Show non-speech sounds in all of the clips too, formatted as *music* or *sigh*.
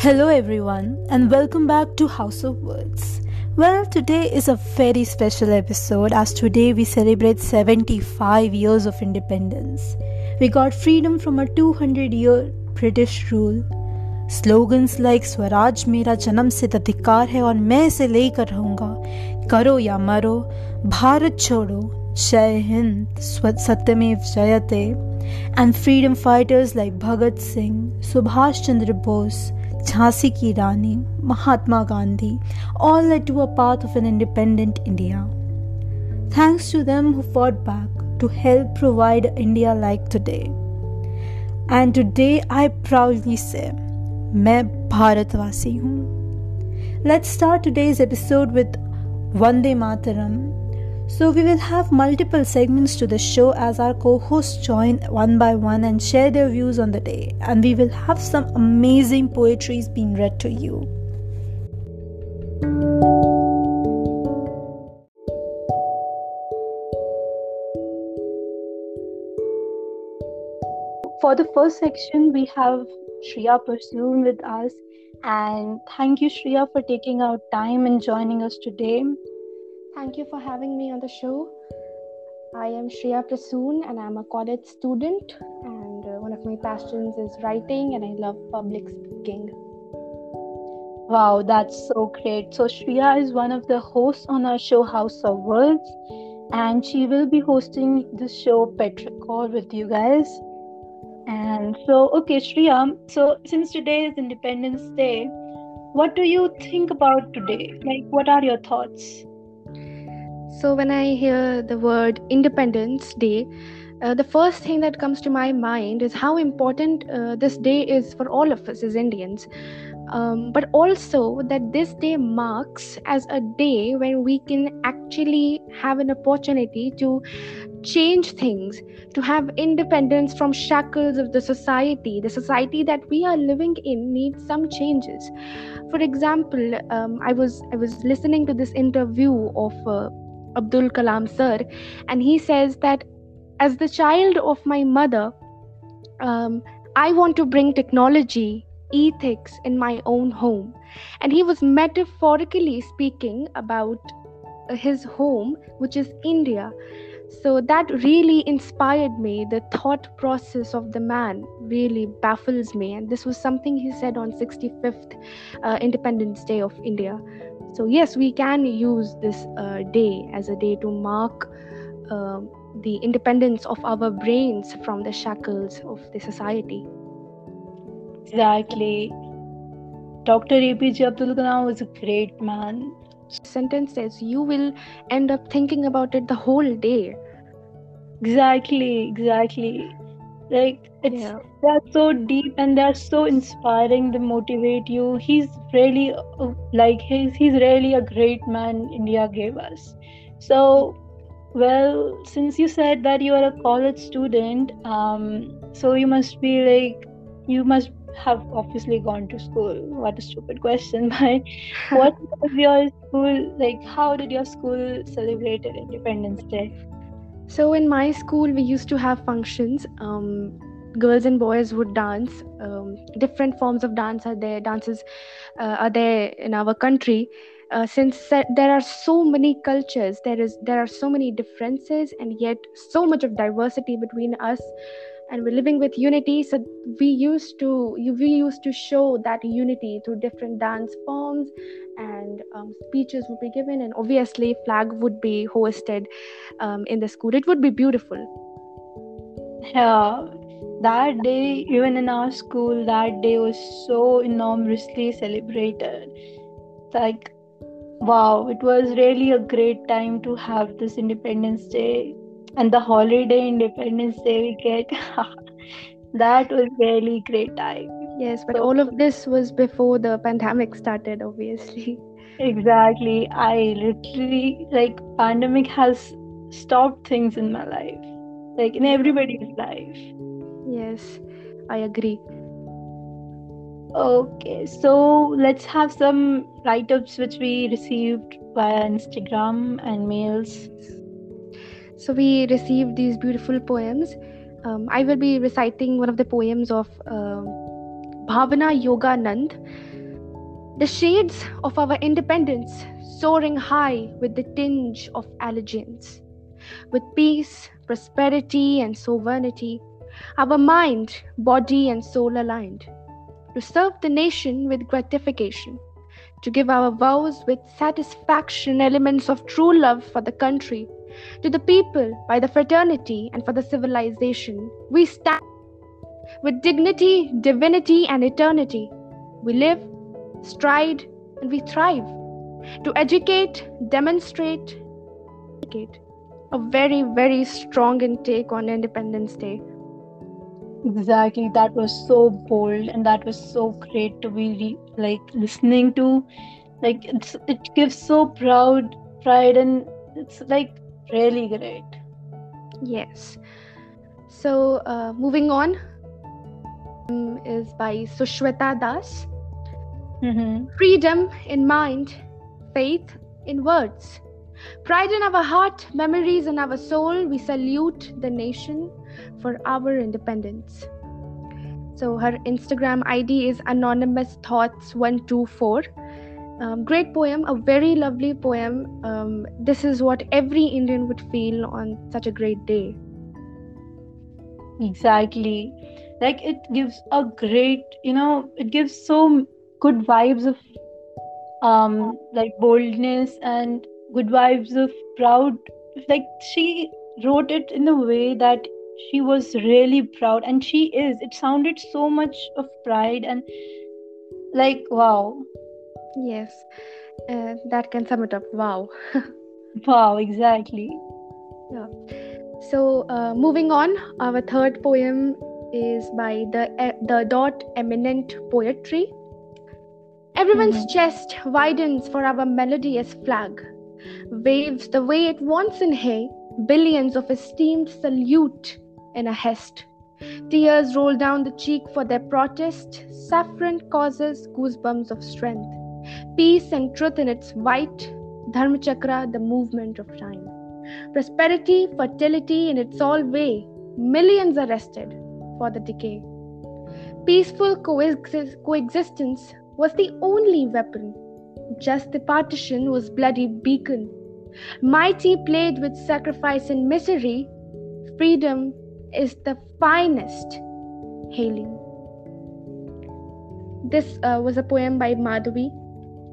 Hello, everyone, and welcome back to House of Words. Well, today is a very special episode as today we celebrate 75 years of independence. We got freedom from a 200 year British rule. Slogans like Swaraj मेरा जन्म सिद्ध अधिकार है और मैं इसे लेकर रहूंगा करो या मरो भारत छोड़ो जय हिंद सत्यमेव जयते and freedom fighters like Bhagat Singh, Subhash Chandra Bose, Jhansi Ki Rani, Mahatma Gandhi all led to a path of an independent India. Thanks to them who fought back to help provide India like today. And today I proudly say, मैं भारतवासी हूँ Let's start today's episode with Vande Mataram so, we will have multiple segments to the show as our co hosts join one by one and share their views on the day, and we will have some amazing poetries being read to you. For the first section, we have Shriya Prasoon with us. And thank you, Shriya, for taking out time and joining us today. Thank you for having me on the show. I am Shreya Prasoon and I'm a college student and uh, one of my passions is writing and I love public speaking. Wow, that's so great. So Shreya is one of the hosts on our show House of Words and she will be hosting the show Petrichor with you guys. And so okay, Shreya, so since today is Independence Day, what do you think about today? Like what are your thoughts? So, when I hear the word Independence Day, uh, the first thing that comes to my mind is how important uh, this day is for all of us as Indians. Um, but also that this day marks as a day when we can actually have an opportunity to change things, to have independence from shackles of the society. The society that we are living in needs some changes. For example, um, I was I was listening to this interview of. Uh, Abdul Kalam sir, and he says that as the child of my mother, um, I want to bring technology, ethics in my own home. And he was metaphorically speaking about his home, which is India. So that really inspired me. The thought process of the man really baffles me. And this was something he said on 65th uh, Independence Day of India so yes we can use this uh, day as a day to mark uh, the independence of our brains from the shackles of the society. Exactly. Dr apj abdul kalam was a great man. Sentence says you will end up thinking about it the whole day. Exactly exactly. Like it's yeah. they're so deep and they're so inspiring they motivate you. He's really uh, like he's he's really a great man india gave us. So well since you said that you are a college student um so you must be like you must have obviously gone to school. What a stupid question *laughs* but what *laughs* was your school like how did your school celebrate independence day? So in my school, we used to have functions. Um, girls and boys would dance. Um, different forms of dance are there. Dances uh, are there in our country. Uh, since there are so many cultures, there is there are so many differences, and yet so much of diversity between us and we're living with unity so we used to we used to show that unity through different dance forms and um, speeches would be given and obviously flag would be hosted um, in the school it would be beautiful yeah that day even in our school that day was so enormously celebrated. Like wow it was really a great time to have this independence day and the holiday independence day we get. *laughs* That was really great time. Yes but so, all of this was before the pandemic started obviously. Exactly. I literally like pandemic has stopped things in my life. Like in everybody's life yes i agree okay so let's have some write-ups which we received via instagram and mails so we received these beautiful poems. Um, I will be reciting one of the poems of uh, Bhavana Yoganand. The shades of our independence soaring high with the tinge of allegiance. With peace, prosperity, and sovereignty, our mind, body, and soul aligned. To serve the nation with gratification, to give our vows with satisfaction elements of true love for the country, to the people by the fraternity and for the civilization, we stand with dignity, divinity, and eternity. We live, stride, and we thrive. To educate, demonstrate, educate. A very, very strong intake on Independence Day. Exactly, that was so bold and that was so great to be re- like listening to. Like it's it gives so proud pride and it's like really great. Yes. So uh, moving on um, is by Susweta Das. Mm-hmm. Freedom in mind, faith in words. Pride in our heart, memories in our soul, we salute the nation for our independence. So her Instagram ID is anonymous thoughts 124. Um, great poem, a very lovely poem. Um, this is what every Indian would feel on such a great day. Exactly. Like it gives a great, you know, it gives so good vibes of um like boldness and good vibes of proud. Like she wrote it in a way that she was really proud and she is. It sounded so much of pride and like wow. Yes, uh, that can sum it up. Wow. *laughs* Wow, exactly. Yeah. So uh, moving on, our third poem is by the uh, the dot eminent poetry. Everyone's Mhm. chest widens for our melodious flag, waves the way it wants in hay. Billions of esteemed salute in a hest. Tears roll down the cheek for their protest. Saffron causes goosebumps of strength. Peace and truth in its white. Dharma chakra, the movement of time. Prosperity, fertility in its all way. Millions arrested for the decay. Peaceful coexist- coexistence was the only weapon. Just the partition was bloody beacon. Mighty played with sacrifice and misery. Freedom is the finest hailing. This uh, was a poem by Madhavi.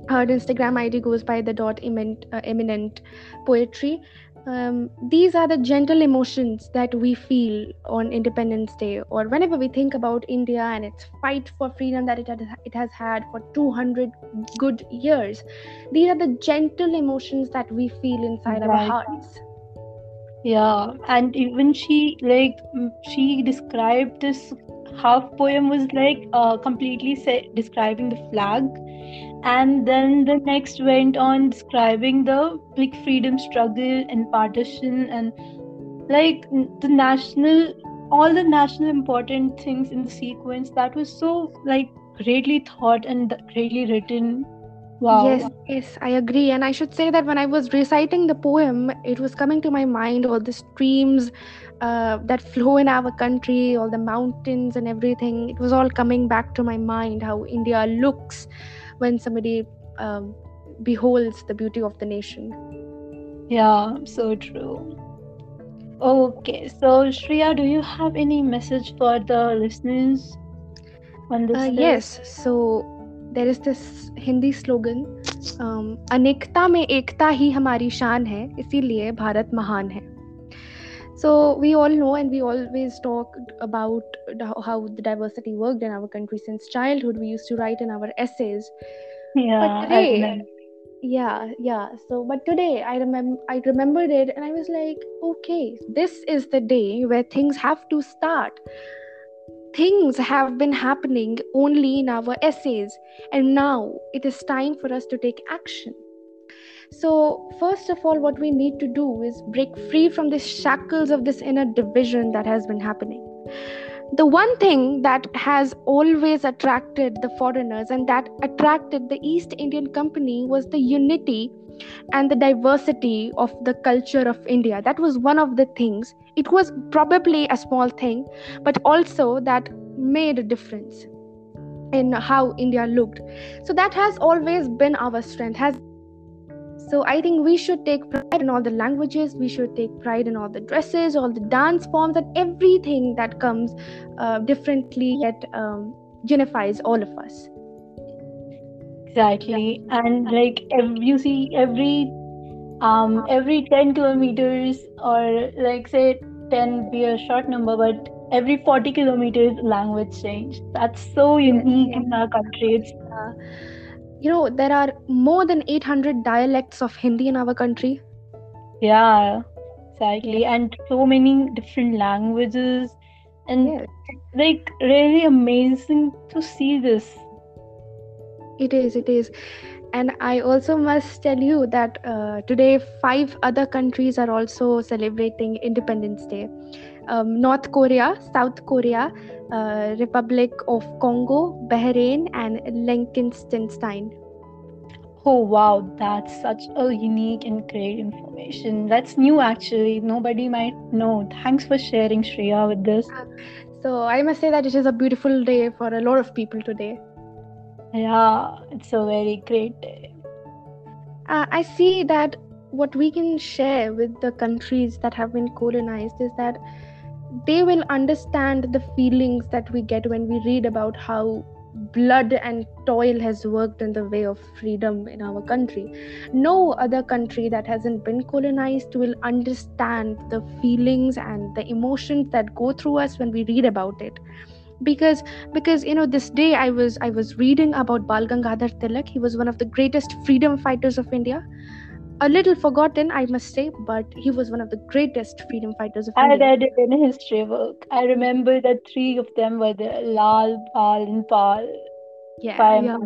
Her Instagram ID goes by the dot eminent, uh, eminent poetry. Um, these are the gentle emotions that we feel on Independence Day, or whenever we think about India and its fight for freedom that it, had, it has had for 200 good years. These are the gentle emotions that we feel inside our hearts. Yeah, and even she like she described this half poem was like uh, completely say, describing the flag, and then the next went on describing the like freedom struggle and partition and like the national all the national important things in the sequence that was so like greatly thought and greatly written. Wow. Yes, yes, I agree. And I should say that when I was reciting the poem, it was coming to my mind all the streams uh, that flow in our country, all the mountains and everything. It was all coming back to my mind how India looks when somebody um, beholds the beauty of the nation. Yeah, so true. Okay, so Shreya, do you have any message for the listeners on this? Uh, yes, so there is this Hindi slogan um, अनेकता में एकता ही हमारी शान है इसीलिए भारत महान है So we all know and we always talk about the- how the diversity worked in our country since childhood. We used to write in our essays. Yeah, I today- remember. Yeah, yeah. So but today I remember I remembered it and I was like, okay, this is the day where things have to start. Things have been happening only in our essays, and now it is time for us to take action. So, first of all, what we need to do is break free from the shackles of this inner division that has been happening. The one thing that has always attracted the foreigners and that attracted the East Indian Company was the unity and the diversity of the culture of India. That was one of the things. It was probably a small thing, but also that made a difference. in how India looked. So that has always been our strength. Has so I think we should take pride in all the languages. We should take pride in all the dresses, all the dance forms, and everything that comes uh, differently yet um, unifies all of us. Exactly, and like every, you see every um every 10 kilometers or like say 10 be a short number but every 40 kilometers language change. That's so unique in our country. It's Uh, you know, there are more than 800 dialects of Hindi in our country. yeah exactly. And so many different languages. And like really amazing to see this. It is, it is. And I also must tell you that uh, today five other countries are also celebrating Independence Day. Um, North Korea, South Korea, uh, Republic of Congo, Bahrain, and Liechtenstein. oh wow that's such a unique and great information that's new actually nobody might know thanks for sharing shreya with this So I must say that it is a beautiful day for a lot of people today. Yeah it's a very great day Uh, I see that what we can share with the countries that have been colonized is that they will understand the feelings that we get when we read about how blood and toil has worked in the way of freedom in our country. No other country that hasn't been colonized will understand the feelings and the emotions that go through us when we read about it because because you know this day i was i was reading about bal gangadhar tilak he was one of the greatest freedom fighters of india a little forgotten i must say but he was one of the greatest freedom fighters of India. I india read it in a history book. I remember that three of them were there Lal, Bal, and Pal. Yeah yeah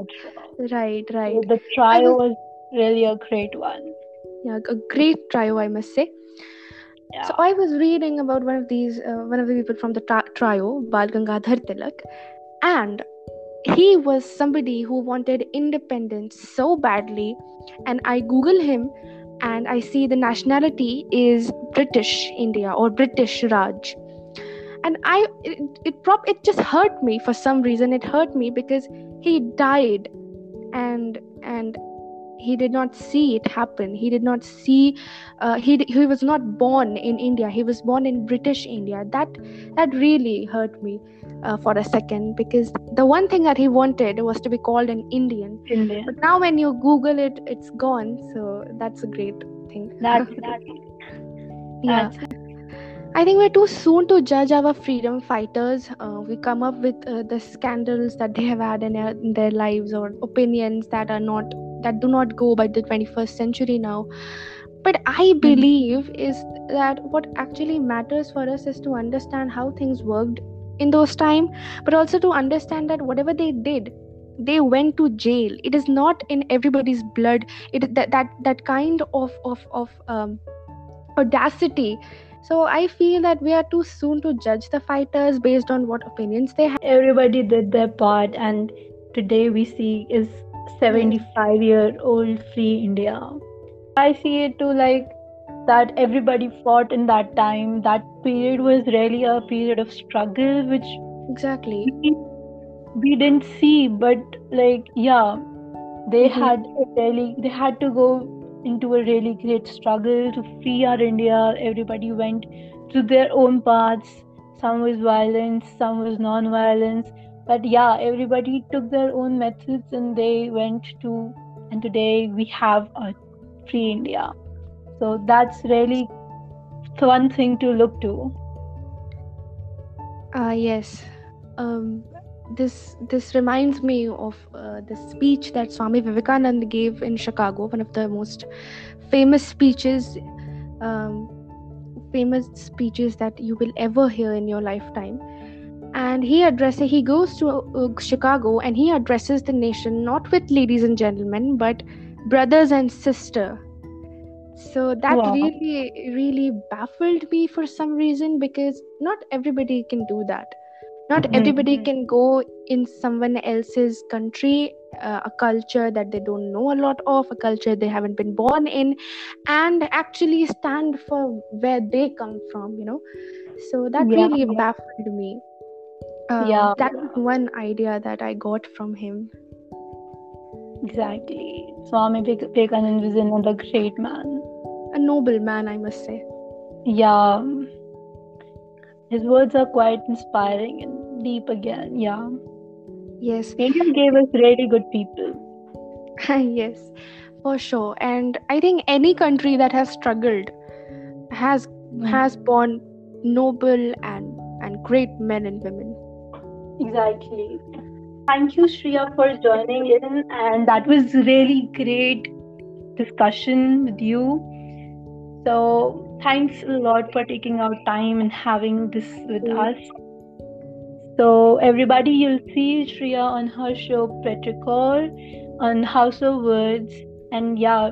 right right the trio was- was really a great one. yeah a great trio i must say Yeah. So I was reading about one of these, uh, one of the people from the tri- trio, Bal Gangadhar Tilak, and he was somebody who wanted independence so badly. And I Google him, and I see the nationality is British India or British Raj. And I, it, it prop, it just hurt me for some reason. It hurt me because he died, and and he did not see it happen. He did not see uh, he he was not born in India. He was born in British India. That that really hurt me uh, for a second because the one thing that he wanted was to be called an Indian. India. But now when you Google it, it's gone. So that's a great thing. That's *laughs* that's yeah. that's I think we're too soon to judge our freedom fighters. Uh, we come up with uh, the scandals that they have had in their, in their lives or opinions that are not that do not go by the 21st century now. But I believe is that what actually matters for us is to understand how things worked in those time, but also to understand that whatever they did, they went to jail. It is not in everybody's blood. It that that that kind of of of um, audacity so I feel that we are too soon to judge the fighters based on what opinions they have. everybody did their part and today we see is 75 year old free india. I see it too like that everybody fought in that time. That period was really a period of struggle which Exactly. we, we didn't see but like yeah they Mhm. had really they had to go into a really great struggle to free our india. Everybody went to their own paths. Some was violence some was non-violence but yeah everybody took their own methods and they went to and today we have a free india so that's really one thing to look to Uh, yes. Um, this this reminds me of uh, the speech that Swami Vivekananda gave in Chicago, one of the most famous speeches, um, famous speeches that you will ever hear in your lifetime. And he addresses, he goes to uh, Chicago and he addresses the nation not with ladies and gentlemen, but brothers and sister. So that Wow. really, really baffled me for some reason because not everybody can do that. Not Mhm. everybody can go in someone else's country, uh, a culture that they don't know a lot of, a culture they haven't been born in, and actually stand for where they come from, you know. So that Yeah, really baffled me. Uh, Yeah. That was one idea that I got from him. Exactly. Swami Vivek- Vivekananda was another great man. A noble man, I must say. Yeah. His words are quite inspiring and deep again. Yeah. Yes, India gave us really good people. *laughs* yes, for sure. And I think any country that has struggled has has born noble and and great men and women. Exactly. Thank you, Shreya, for joining in. And that was really great discussion with you. So thanks a lot for taking out time and having this with Mm. us. So everybody, you'll see Shreya on her show Petrichor on House of Words. And yeah,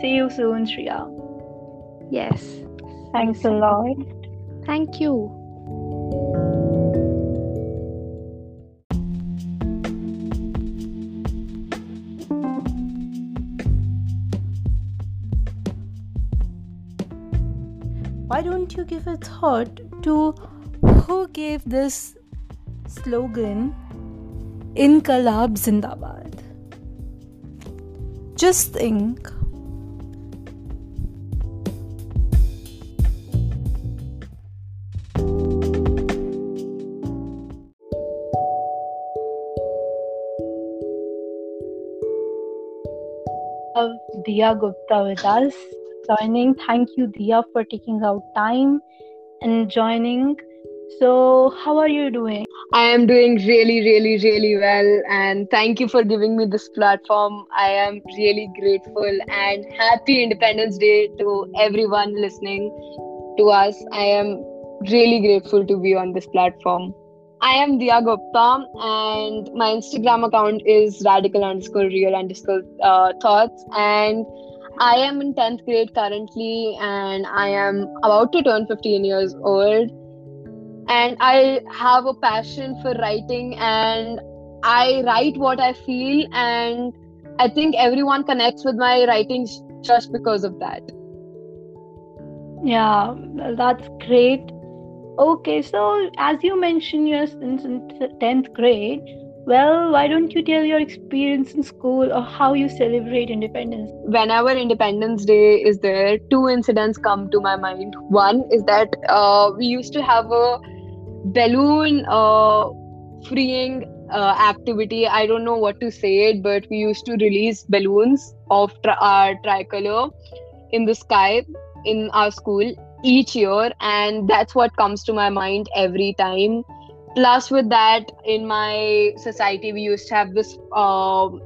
see you soon, Shreya. Yes. Thanks a lot. Thank you. Why don't you give a thought to who gave this slogan in Inquilab Zindabad? Just think. Of Diya Gupta with us joining. Thank you, Diya, for taking out time and joining. So, how are you doing? I am doing really, really, really well. And thank you for giving me this platform. I am really grateful and happy Independence Day to everyone listening to us. I am really grateful to be on this platform. I am Diya Gupta, and my Instagram account is radical underscore real underscore uh, thoughts. And I am in 10th grade currently, and I am about to turn 15 years old and i have a passion for writing and i write what i feel and i think everyone connects with my writings just because of that Yeah, that's great. Okay, so as you mentioned, you're in in 10th grade. Well, why don't you tell your experience in school or how you celebrate independence? whenever independence day is there two incidents come to my mind. One is that uh, we used to have a balloon uh, freeing uh, activity. I don't know what to say it but we used to release balloons of tri- our tricolor in the sky in our school each year and that's what comes to my mind every time plus with that in my society we used to have this um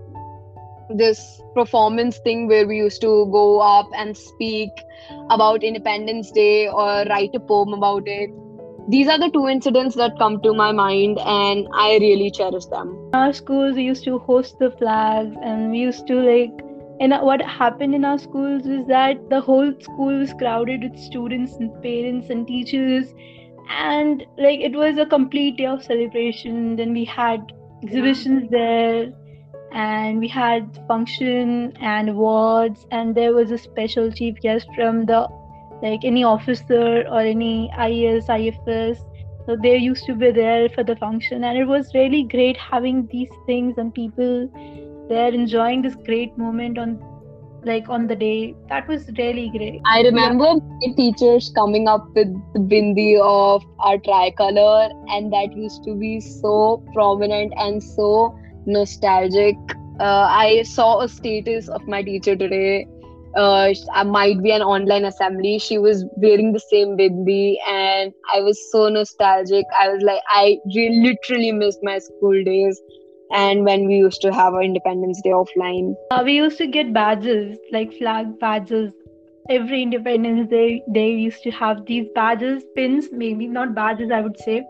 this performance thing where we used to go up and speak about independence day or write a poem about it these are the two incidents that come to my mind and i really cherish them our schools, used to host the flags and we used to like, and what happened in our schools is that the whole school was crowded with students and parents and teachers. And like, it was a complete day of celebration. Then we had exhibitions there and we had function and awards and there was a special chief guest from the like any officer or any IAS, IFS. So they used to be there for the function and it was really great having these things and people there enjoying this great moment on like on the day. That was really great. i remember my teachers coming up with the bindi of our tricolor and that used to be so prominent and so nostalgic uh, i saw a status of my teacher today uh, sh- uh, might be an online assembly. She was wearing the same bindi, and I was so nostalgic. I was like, I literally missed my school days, and when we used to have our Independence Day offline. Uh, we used to get badges like flag badges. Every Independence Day, they used to have these badges, pins, maybe not badges, I would say,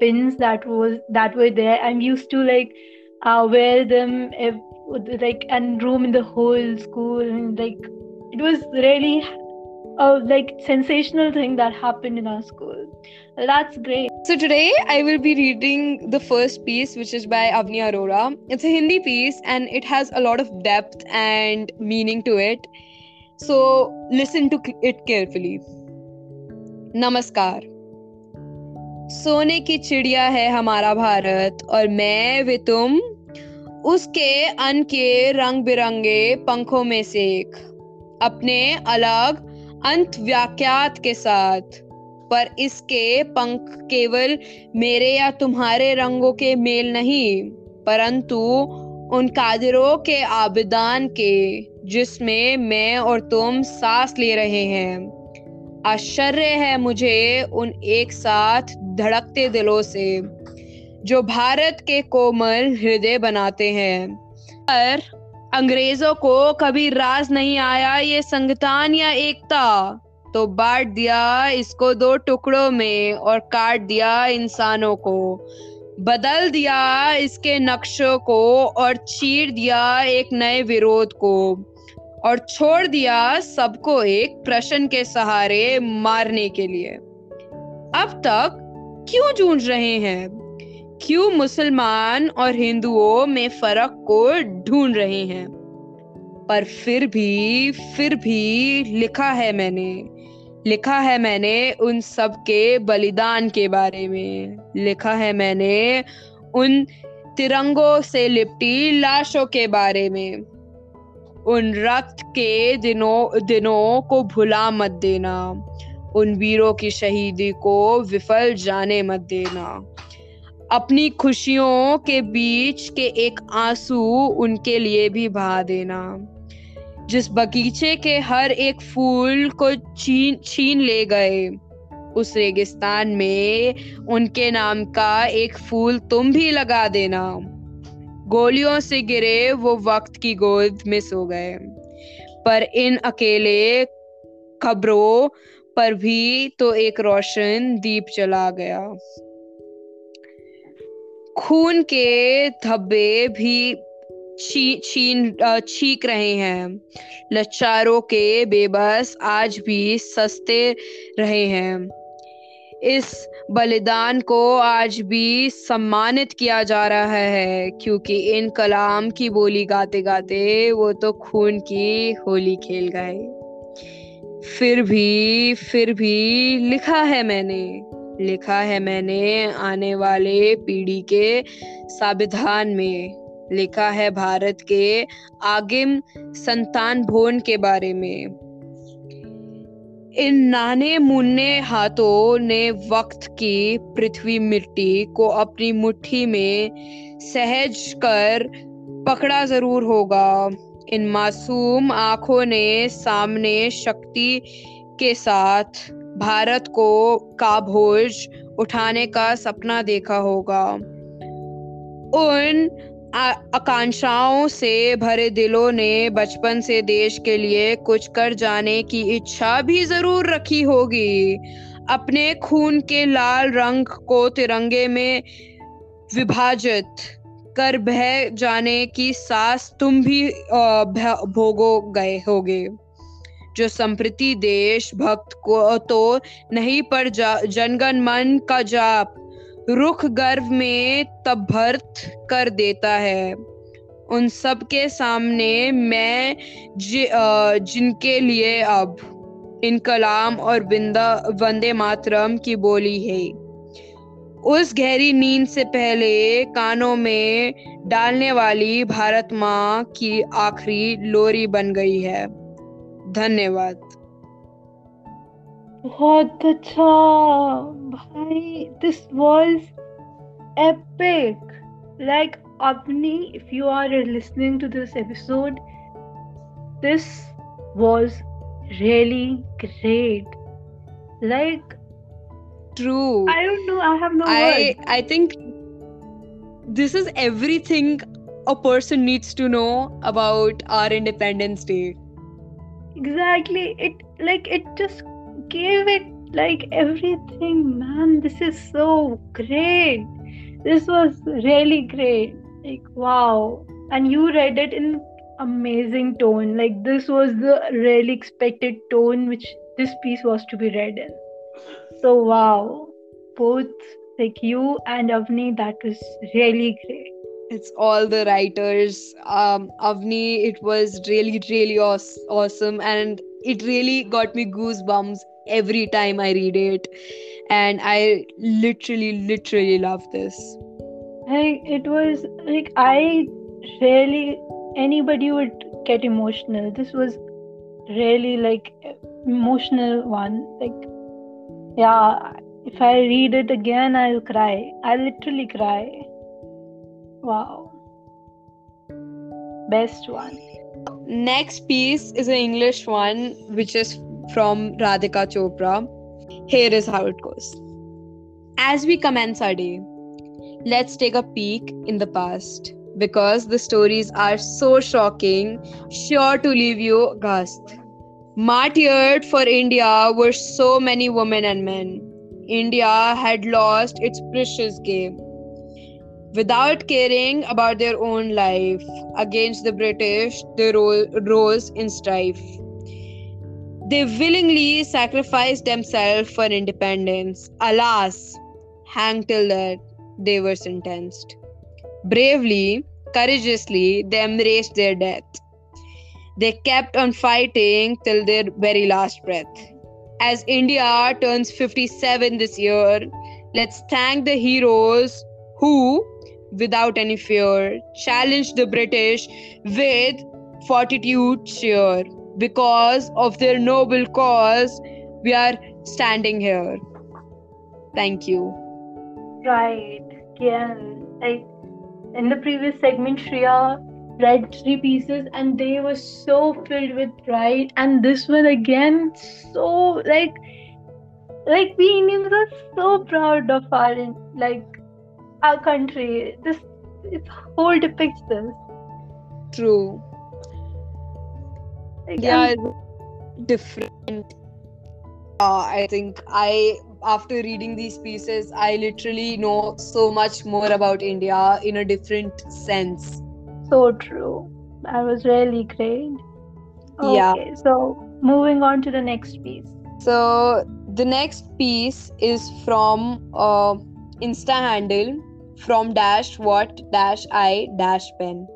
pins that was that were there, and used to like uh, wear them ev- like and roam in the whole school, and like it was really a like sensational thing that happened in our school. That's great. So today I will be reading the first piece, which is by Avni Arora. It's a Hindi piece and it has a lot of depth and meaning to it. So listen to it carefully. Namaskar. सोने की चिड़िया है हमारा भारत और मैं वे तुम उसके अन के रंग बिरंगे पंखों में से एक अपने अलग अंत व्याख्यात के साथ पर इसके पंख केवल मेरे या तुम्हारे रंगों के मेल नहीं, परंतु उन कादिरों के आबिदान के, जिसमें मैं और तुम सांस ले रहे हैं। आश्चर्य है मुझे उन एक साथ धड़कते दिलों से, जो भारत के कोमल हृदय बनाते हैं। पर अंग्रेज़ों को कभी राज नहीं आया ये संगतान या एकता। तो बांट दिया इसको दो टुकड़ों में और काट दिया इंसानों को। बदल दिया इसके नक्शों को और चीर दिया एक नए विरोध को और छोड़ दिया सबको एक प्रश्न के सहारे मारने के लिए। अब तक क्यों जूझ रहे हैं? क्यों मुसलमान और हिंदुओं में फ़र्क को ढूंढ रहे हैं? पर फिर भी फिर भी लिखा है मैंने लिखा है मैंने उन सब के बलिदान के बारे में। लिखा है मैंने उन तिरंगों से लिपटी लाशों के बारे में। उन रक्त के दिनों दिनों को भुला मत देना। उन वीरों की शहीदी को विफल जाने मत देना। अपनी खुशियों के बीच के एक आँसू उनके लिए भी बहा देना। जिस बगीचे के हर एक फूल को छीन छीन ले गए। उस रेगिस्तान में उनके नाम का एक फूल तुम भी लगा देना। गोलियों से गिरे वो वक्त की गोद में सो गए। पर इन अकेले खबरों पर भी तो एक रोशन दीप चला गया। खून के धब्बे भी छी छीन छीक रहे हैं। लचारों के बेबस आज भी सस्ते रहे हैं। इस बलिदान को आज भी सम्मानित किया जा रहा है, क्योंकि इन कलाम की बोली गाते गाते वो तो खून की होली खेल गए। फिर भी फिर भी लिखा है मैंने, लिखा है मैंने आने वाले पीढ़ी के साविधान में। लिखा है भारत के आगिम संतान भोन के बारे में। इन नाने मुन्ने हाथों ने वक्त की पृथ्वी मिट्टी को अपनी मुट्ठी में सहज कर पकड़ा ज़रूर होगा। इन मासूम आँखों ने सामने शक्ति के साथ भारत को का काभोज उठाने का सपना देखा होगा। उन आकांक्षाओं से भरे दिलों ने बचपन से देश के लिए कुछ कर जाने की इच्छा भी ज़रूर रखी होगी। अपने खून के लाल रंग को तिरंगे में विभाजित कर बह जाने की सास तुम भी भोगो गए होगे। जो संप्रति देश भक्त को तो नहीं पर जनगण मन का जाप रुख गर्भ में तब भर्त कर देता है। उन सब के सामने मैं जि, जिनके लिए अब इन कलाम और बिंदा वंदे मातरम की बोली है। उस गहरी नींद से पहले कानों में डालने वाली भारत माँ की आखिरी लोरी बन गई है। धन्यवाद। बहुत अच्छा भाई this was epic. Like Avni if you are listening to this episode this was really great. Like true. I don't know i have no i i think this is everything a person needs to know about our independence day. Exactly. It like it just gave it like everything, man. This is so great. This was really great. Like, wow. And you read it in amazing tone. Like, this was the really expected tone which this piece was to be read in. So, wow. Both like you and Avni, that was really great. It's all the writers. Um, Avni, it was really, really awesome. And it really got me goosebumps every time I read it. And I literally, literally love this. Like, it was like, I really, anybody would get emotional. This was really like emotional one. Like, yeah, if I read it again, I'll cry. I'll literally cry. Wow. Best one. Next piece is an English one, which is from Radhika Chopra. Here is how it goes. As we commence our day, let's take a peek in the past because the stories are so shocking, sure to leave you aghast. Martyred for India were so many women and men. India had lost its precious game. Without caring about their own life, against the British, they ro- rose in strife. They willingly sacrificed themselves for independence. Alas, hanged till that they were sentenced. Bravely, courageously, they embraced their death. They kept on fighting till their very last breath. As India turns 57 this year, let's thank the heroes who, without any fear, challenged the British with fortitude sheer. Because of their noble cause, we are standing here. Thank you. Right. Again, like in the previous segment, Shreya read three pieces and they were so filled with pride. And this one again, so like, like we Indians are so proud of our like our country. This it whole depicts this. True. Like, Yeah, different. Uh, I think I, after reading these pieces, I literally know so much more about India in a different sense. so true. That was really great. Okay, Yeah. so moving on to the next piece. So the next piece is from uh, Insta handle from dash what dash I dash pen.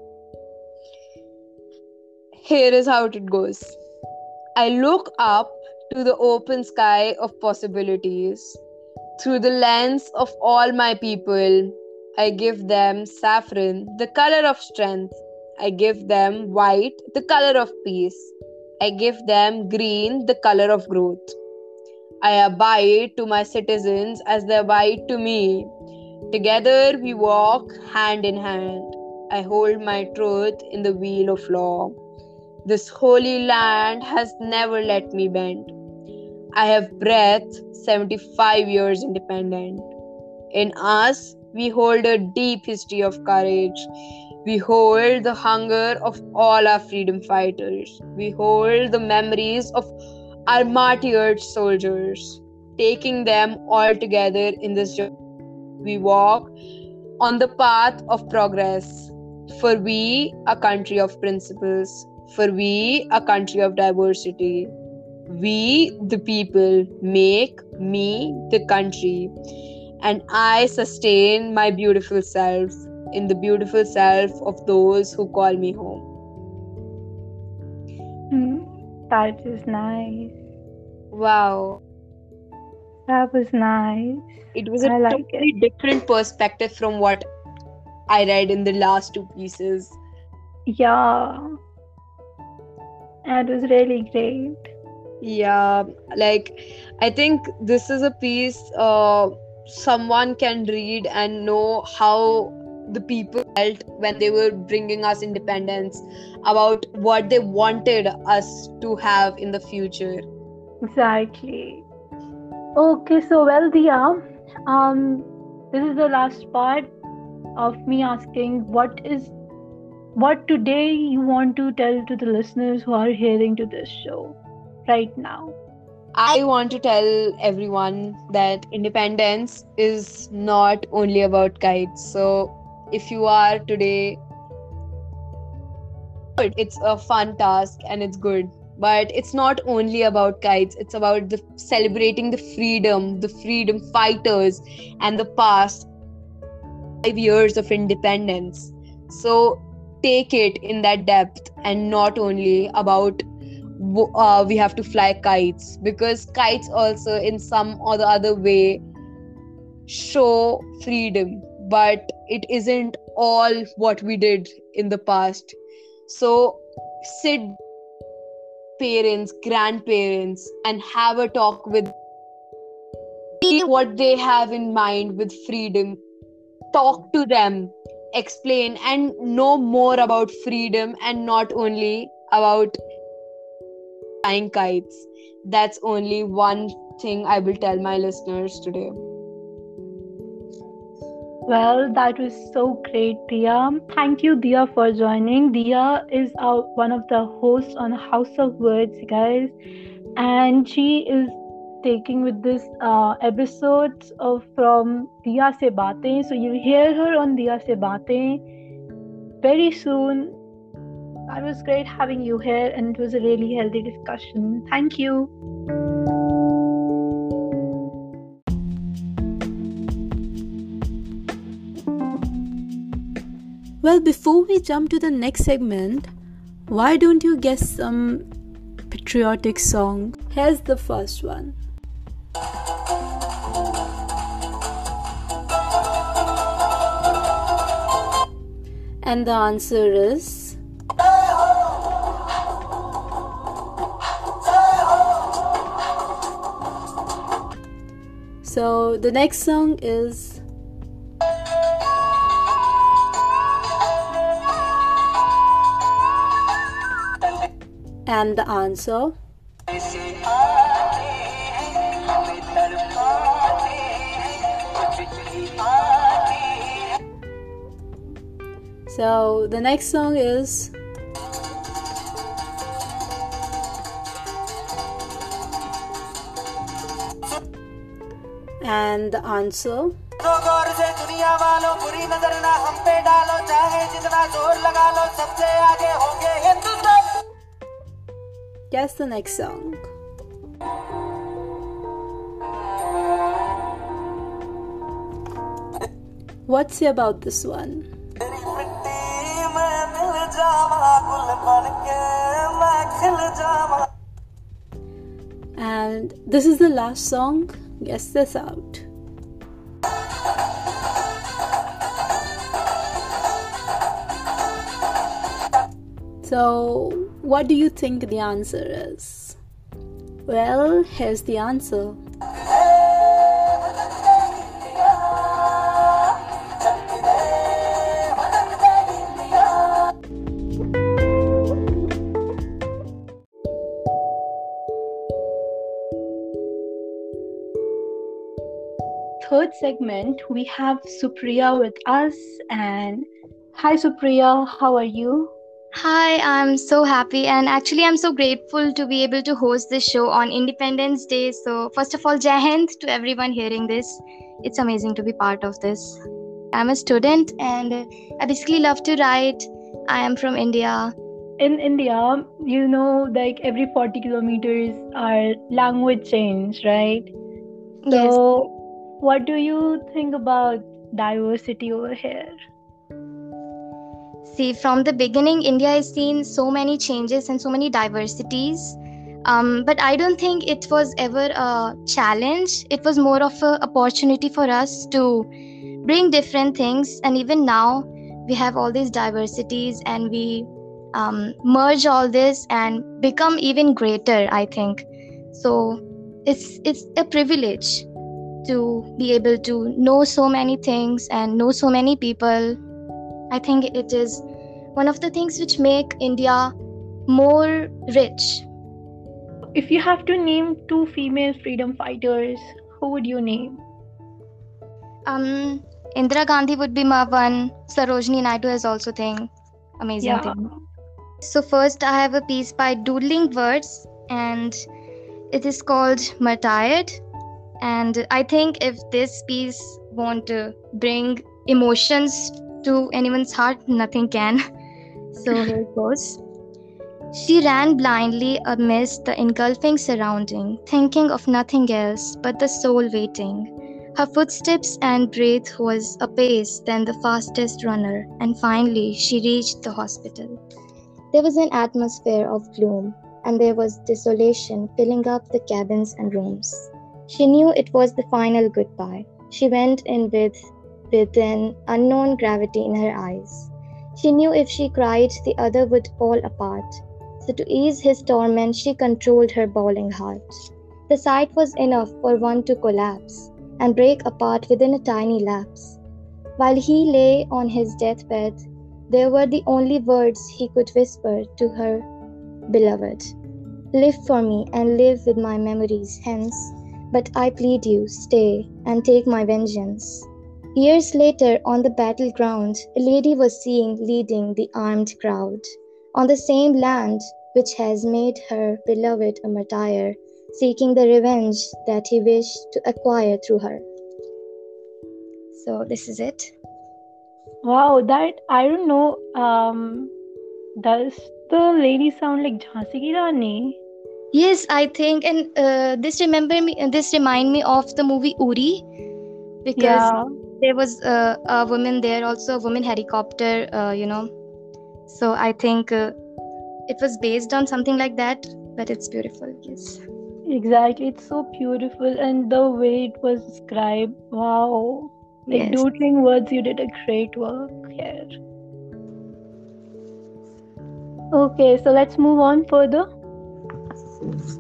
Here is how it goes. I look up to the open sky of possibilities. Through the lens of all my people, I give them saffron, the color of strength. I give them white, the color of peace. I give them green, the color of growth. I abide to my citizens as they abide to me. Together we walk hand in hand. I hold my truth in the wheel of law. This holy land has never let me bend. I have breath 75 years independent. In us, we hold a deep history of courage. We hold the hunger of all our freedom fighters. We hold the memories of our martyred soldiers, taking them all together in this journey. We walk on the path of progress. For we, a country of principles. For we, a country of diversity. We, the people, make me the country. And I sustain my beautiful self in the beautiful self of those who call me home. Hmm, That is nice. Wow. That was nice. It was a I like totally different perspective from what I read in the last two pieces. Yeah. That was really great. Yeah, like I think this is a piece uh, someone can read and know how the people felt when they were bringing us independence, about what they wanted us to have in the future. Exactly. Okay, so well, Dia, um, this is the last part of me asking what is what today you want to tell to the listeners who are hearing to this show right now. I want to tell everyone that independence is not only about kites. So, if you are today, it's a fun task and it's good. But it's not only about kites, it's about the celebrating the freedom, the freedom fighters, and the past five years of independence. So, take it in that depth and not only about uh, we have to fly kites because kites also in some or the other way show freedom but it isn't all what we did in the past. So sit parents grandparents and have a talk with what they have in mind with freedom. Talk to them explain and know more about freedom and not only about flying kites. That's only one thing I will tell my listeners today. Well, that was so great, Dia. Thank you, Dia, for joining. Dia is our, one of the hosts on House of Words, guys, and she is taking with this uh, episodes of from Dia Se. So you'll hear her on Dia Se very soon. It was great having you here, and it was a really healthy discussion. Thank you. Well, before we jump to the next segment, why don't you guess some patriotic song? Here's the first one. And the answer is? So the next song is? And the answer So the next song is and the answer Guess the next song. What's about this one? This is the last song. Guess this out. So, what do you think the answer is? Well, here's the answer. Segment, we have Supriya with us. And hi, Supriya, how are you? Hi, I'm so happy and actually I'm so grateful to be able to host this show on Independence Day. So, first of all, Jai Hind to everyone hearing this. It's amazing to be part of this. I'm a student and I basically love to write. I am from India. In India, you know, like every 40 kilometers, our language change, right? Yes. So, what do you think about diversity over here? See, from the beginning, India has seen so many changes and so many diversities. Um, but I don't think it was ever a challenge. It was more of an opportunity for us to bring different things. And even now, we have all these diversities and we um, merge all this and become even greater, I think. So it's it's a privilege to be able to know so many things and know so many people i think it is one of the things which make india more rich. If you have to name two female freedom fighters who would you name? Um indira gandhi would be my one. Sarojini naidu is also thing. Amazing yeah. thing. So first i have a piece by doodling words and it is called martyred and i think if this piece want to bring emotions to anyone's heart nothing can *laughs* so here it goes she ran blindly amidst the engulfing surrounding, thinking of nothing else but the soul waiting. Her footsteps and breath was apace than the fastest runner, and finally she reached the hospital. There was an atmosphere of gloom, and there was desolation filling up the cabins and rooms. She knew it was the final goodbye. She went in with, with an unknown gravity in her eyes. She knew if she cried, the other would fall apart. So, to ease his torment, she controlled her bawling heart. The sight was enough for one to collapse and break apart within a tiny lapse. While he lay on his deathbed, they were the only words he could whisper to her beloved. Live for me and live with my memories hence, but I plead you, stay and take my vengeance. Years later, on the battleground, a lady was seen leading the armed crowd. On the same land which has made her beloved a martyr, seeking the revenge that he wished to acquire through her. So, this is it. Wow, that I don't know. Um, does the lady sound like Jhansi Ki Rani? Yes, I think, and uh, this remember me. This remind me of the movie Uri, because Yeah, there was uh, a woman there, also a woman helicopter. Uh, you know, so I think uh, it was based on something like that. But it's beautiful. Yes. exactly. It's so beautiful, and the way it was described. Wow, like Yes. doodling words, you did a great work here. Okay, so let's move on further.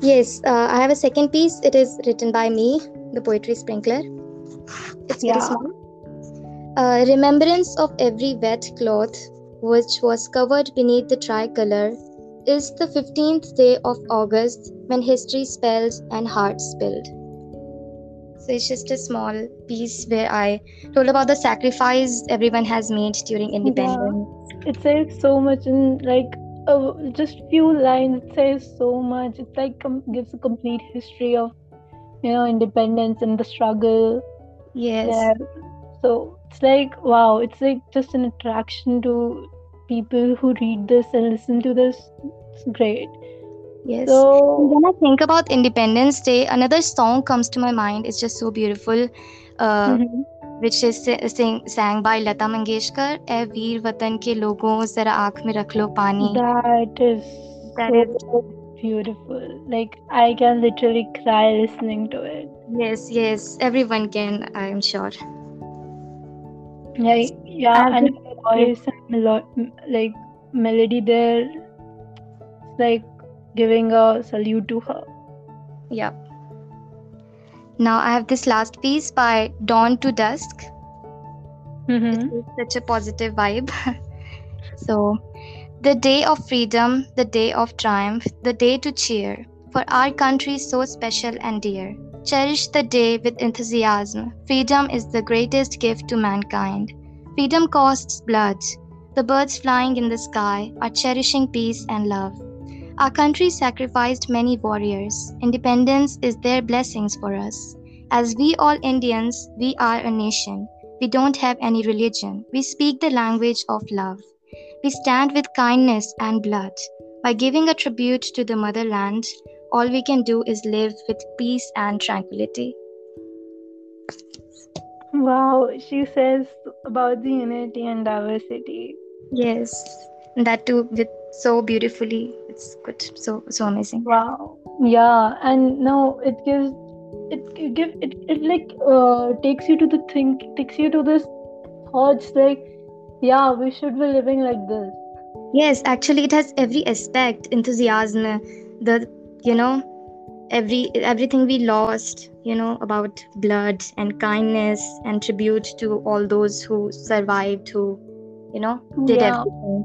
Yes. Uh, I have a second piece. It is written by me, the poetry sprinkler. It's very Yeah. small. Uh, remembrance of every wet cloth which was covered beneath the tricolor is the 15th day of August when history spelled and hearts spilled. So it's just a small piece where I told about the sacrifice everyone has made during independence. It says so much in like uh, just few lines. It says so much. It like com- gives a complete history of you know independence and the struggle Yes. there. So it's like wow, it's like just an attraction to people who read this and listen to this. It's great. Yes. So when I think about Independence Day, another song comes to my mind. It's just so beautiful. Uh, mhm. Which is sing, sang by Lata Mangeshkar. ए वीर वतन के लोगों जरा आँख में रख लो पानी. that is That so is beautiful. Like I can literally cry listening to it. Yes, yes, everyone can. I am sure. Like yeah, and been- her voice and melo- like melody there, it's like giving a salute to her. Yeah. Now I have this last piece by Dawn to Dusk. Mm-hmm. Such a positive vibe. *laughs* so, the day of freedom, the day of triumph, the day to cheer for our country so special and dear. Cherish the day with enthusiasm. Freedom is the greatest gift to mankind. Freedom costs blood. The birds flying in the sky are cherishing peace and love. Our country sacrificed many warriors. Independence is their blessings for us. As we all Indians, we are a nation. We don't have any religion. We speak the language of love. We stand with kindness and blood. By giving a tribute to the motherland, all we can do is live with peace and tranquility. Wow, she says about the unity and diversity. Yes, that too with so beautifully. It's good. So so amazing. Wow. Yeah, and no, it gives it, it give it, it like uh takes you to the think takes you to this thoughts like yeah, we should be living like this. Yes, actually, it has every aspect enthusiasm, the you know every everything we lost you know about blood and kindness and tribute to all those who survived who you know did Yeah. everything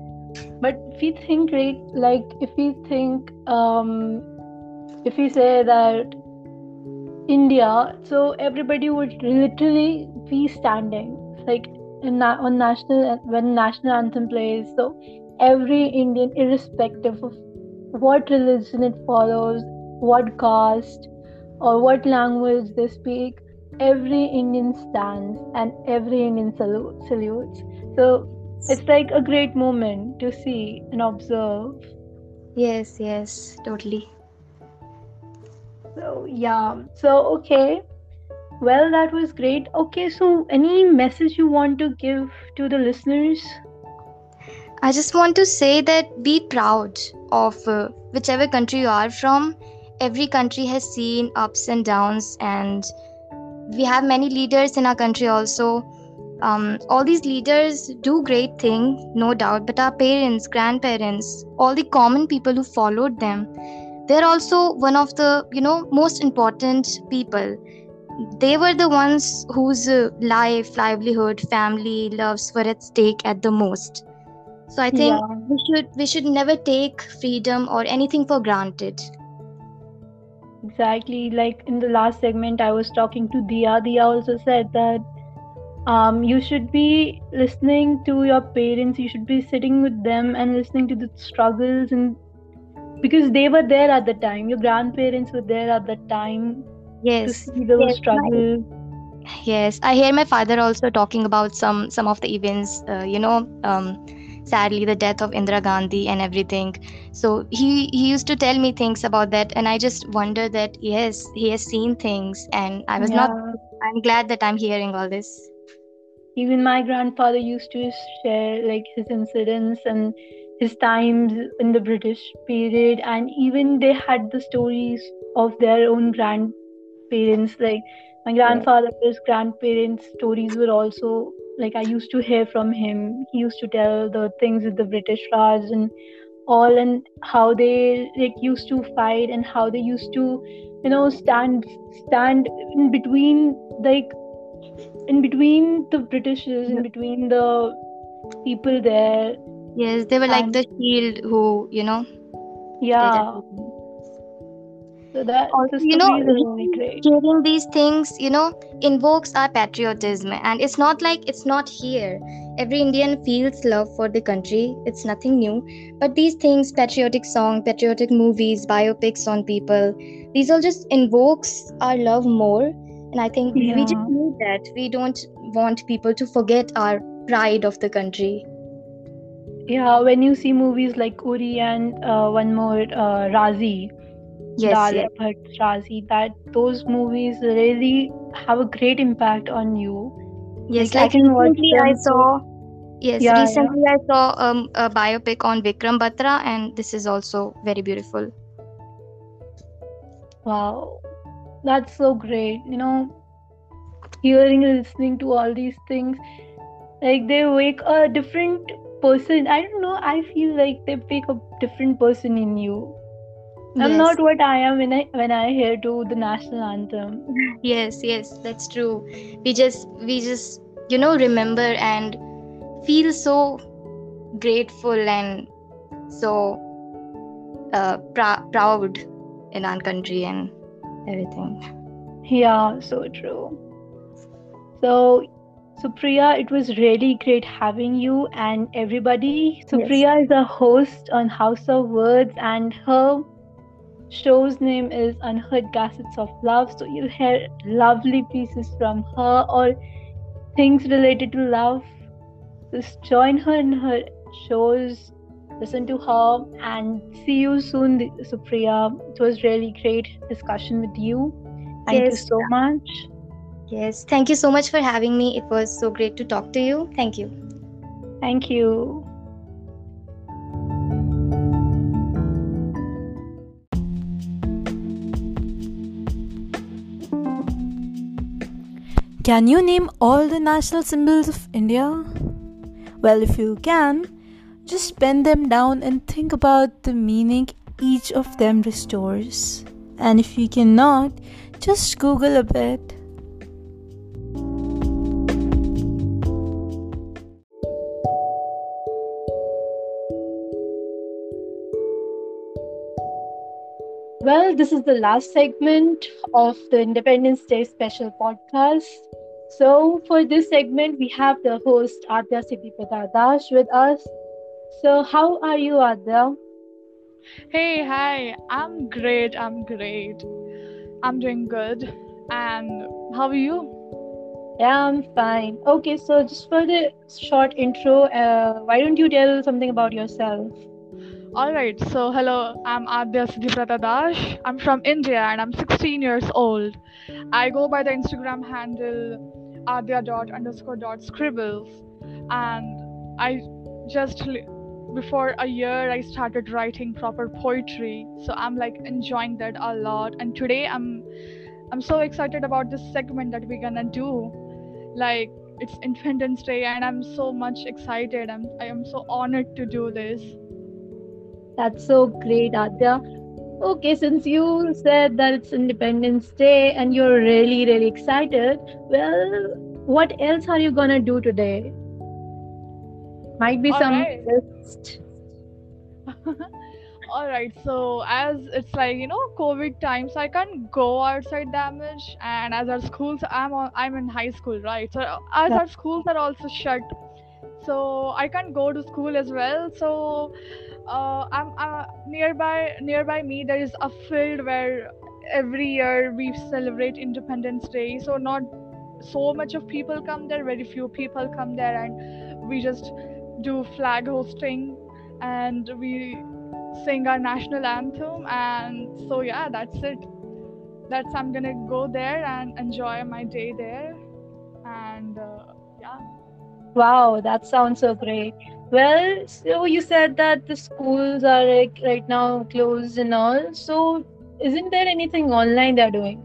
But if we think right, like if we think um if we say that India, so everybody would literally be standing like on national when national anthem plays. So every Indian, irrespective of what religion it follows, what caste, or what language they speak, every Indian stands and every Indian salute, salutes. So it's like a great moment to see and observe. yes yes totally So yeah. So okay. Well, that was great. Okay, so any message you want to give to the listeners? I just want to say that be proud of uh, whichever country you are from. Every country has seen ups and downs, and we have many leaders in our country also. Um, all these leaders do great things, no doubt, but our parents, grandparents, all the common people who followed them, they're also one of the you know most important people they were the ones whose uh, life livelihood family loves were at stake at the most so i think Yeah. we should we should never take freedom or anything for granted Exactly. Like in the last segment, I was talking to Dia. Dia also said that um, you should be listening to your parents. You should be sitting with them and listening to the struggles, and because they were there at the time, your grandparents were there at the time to yes. see those Yes, struggles. yes i hear my father also talking about some some of the events uh, you know um, sadly the death of indira gandhi and everything. So he he used to tell me things about that and i just wonder that yes he has seen things and i was not i'm glad that i'm hearing all this Even my grandfather used to share like his incidents and his times in the British period, and even they had the stories of their own grandparents. Like my grandfather's grandparents' stories were also like I used to hear from him. He used to tell the things with the British Raj and all, and how they like used to fight and how they used to, you know, stand stand in between like in between the Britishers, in between the people there. yes they were like the shield who you know Yeah. So that Also, you know, really great. hearing these things you know invokes our patriotism. And it's not like it's not here. Every indian feels love for the country. It's nothing new. But these things patriotic song patriotic movies biopics on people these all just invokes our love more and i think we just need that we don't want people to forget our pride of the country Yeah, when you see movies like Uri and uh, one more uh, Raazi, yes, Dal yes. Bhatt Raazi, that those movies really have a great impact on you. Yes, Like, I like recently I saw. Yes, Yeah, yeah. recently I saw um, a biopic on Vikram Batra, and this is also very beautiful. Wow, that's so great. You know, hearing and listening to all these things, like they wake a different person. I don't know. I feel like they wake a different person in you. I'm Yes. not what I am when I when I hear to the national anthem. Yes, yes, that's true. We just, we just, you know, remember and feel so grateful and so uh, prou- proud in our country and everything. Yeah, so true. So, so Priya, it was really great having you and everybody. So Yes. Is a host on House of Words, and her show's name is Unheard Gassets of Love. So you'll hear lovely pieces from her or things related to love. Just join her in her shows, listen to her, and see you soon, Supriya. It was really great discussion with you. Thank you so much. Yes, thank you so much for having me. It was so great to talk to you. Thank you. Thank you. Can you name all the national symbols of India? Well, if you can, just bend them down and think about the meaning each of them restores. And if you cannot, just Google a bit. Well, this is the last segment of the Independence Day special podcast. So, for this segment, we have the host Adya Siddiprada Dash with us. So, how are you, Adya? Hey, hi. I'm great. I'm great. I'm doing good. And how are you? Yeah, I'm fine. Okay, so just for the short intro, uh, why don't you tell something about yourself? All right. So, hello. I'm Adya Siddiprada Dash. I'm from India and I'm 16 years old. I go by the Instagram handle adya dot underscore dot scribbles. And I just li- before a year I started writing proper poetry. So I'm like enjoying that a lot. And today I'm I'm so excited about this segment that we're gonna do. Like it's Independence Day and I'm so much excited. I'm I am so honored to do this. That's so great, Adya. Okay, since you said that it's Independence Day and you're really, really excited, well, what else are you gonna do today? Might be All some right. list. *laughs* All right. So as it's like you know COVID times so I can't go outside that much. And as our schools, I'm on, I'm in high school, right? So as Yeah. our schools are also shut, so I can't go to school as well. So uh, I'm uh, nearby nearby me. There is a field where every year we celebrate Independence Day. So not so much of people come there. Very few people come there, and we just do flag hosting and we sing our national anthem and so yeah that's it that's i'm gonna go there and enjoy my day there and uh, yeah Wow, that sounds so great. Well, so you said that the schools are like right now closed and all. So, isn't there anything online they're doing?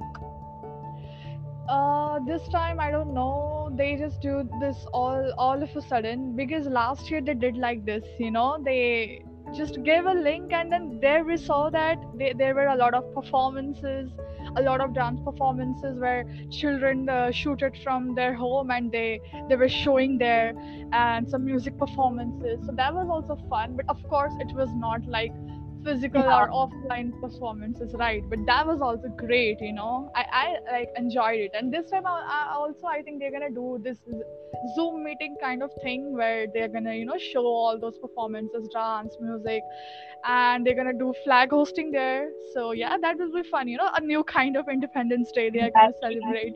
uh this time i don't know. They just do this all all of a sudden because last year they did like this you know? They just gave a link and then there we saw that they, there were a lot of performances a lot of dance performances where children uh, shooted from their home and they they were showing there and some music performances. So that was also fun but of course it was not like physical Yeah. or offline performances right but that was also great you know. I i like enjoyed it. And this time I, I also i think they're gonna do this zoom meeting kind of thing where they're gonna you know show all those performances dance music and they're gonna do flag hosting there. So yeah that will be fun you know a new kind of independence day they are gonna That's- celebrate.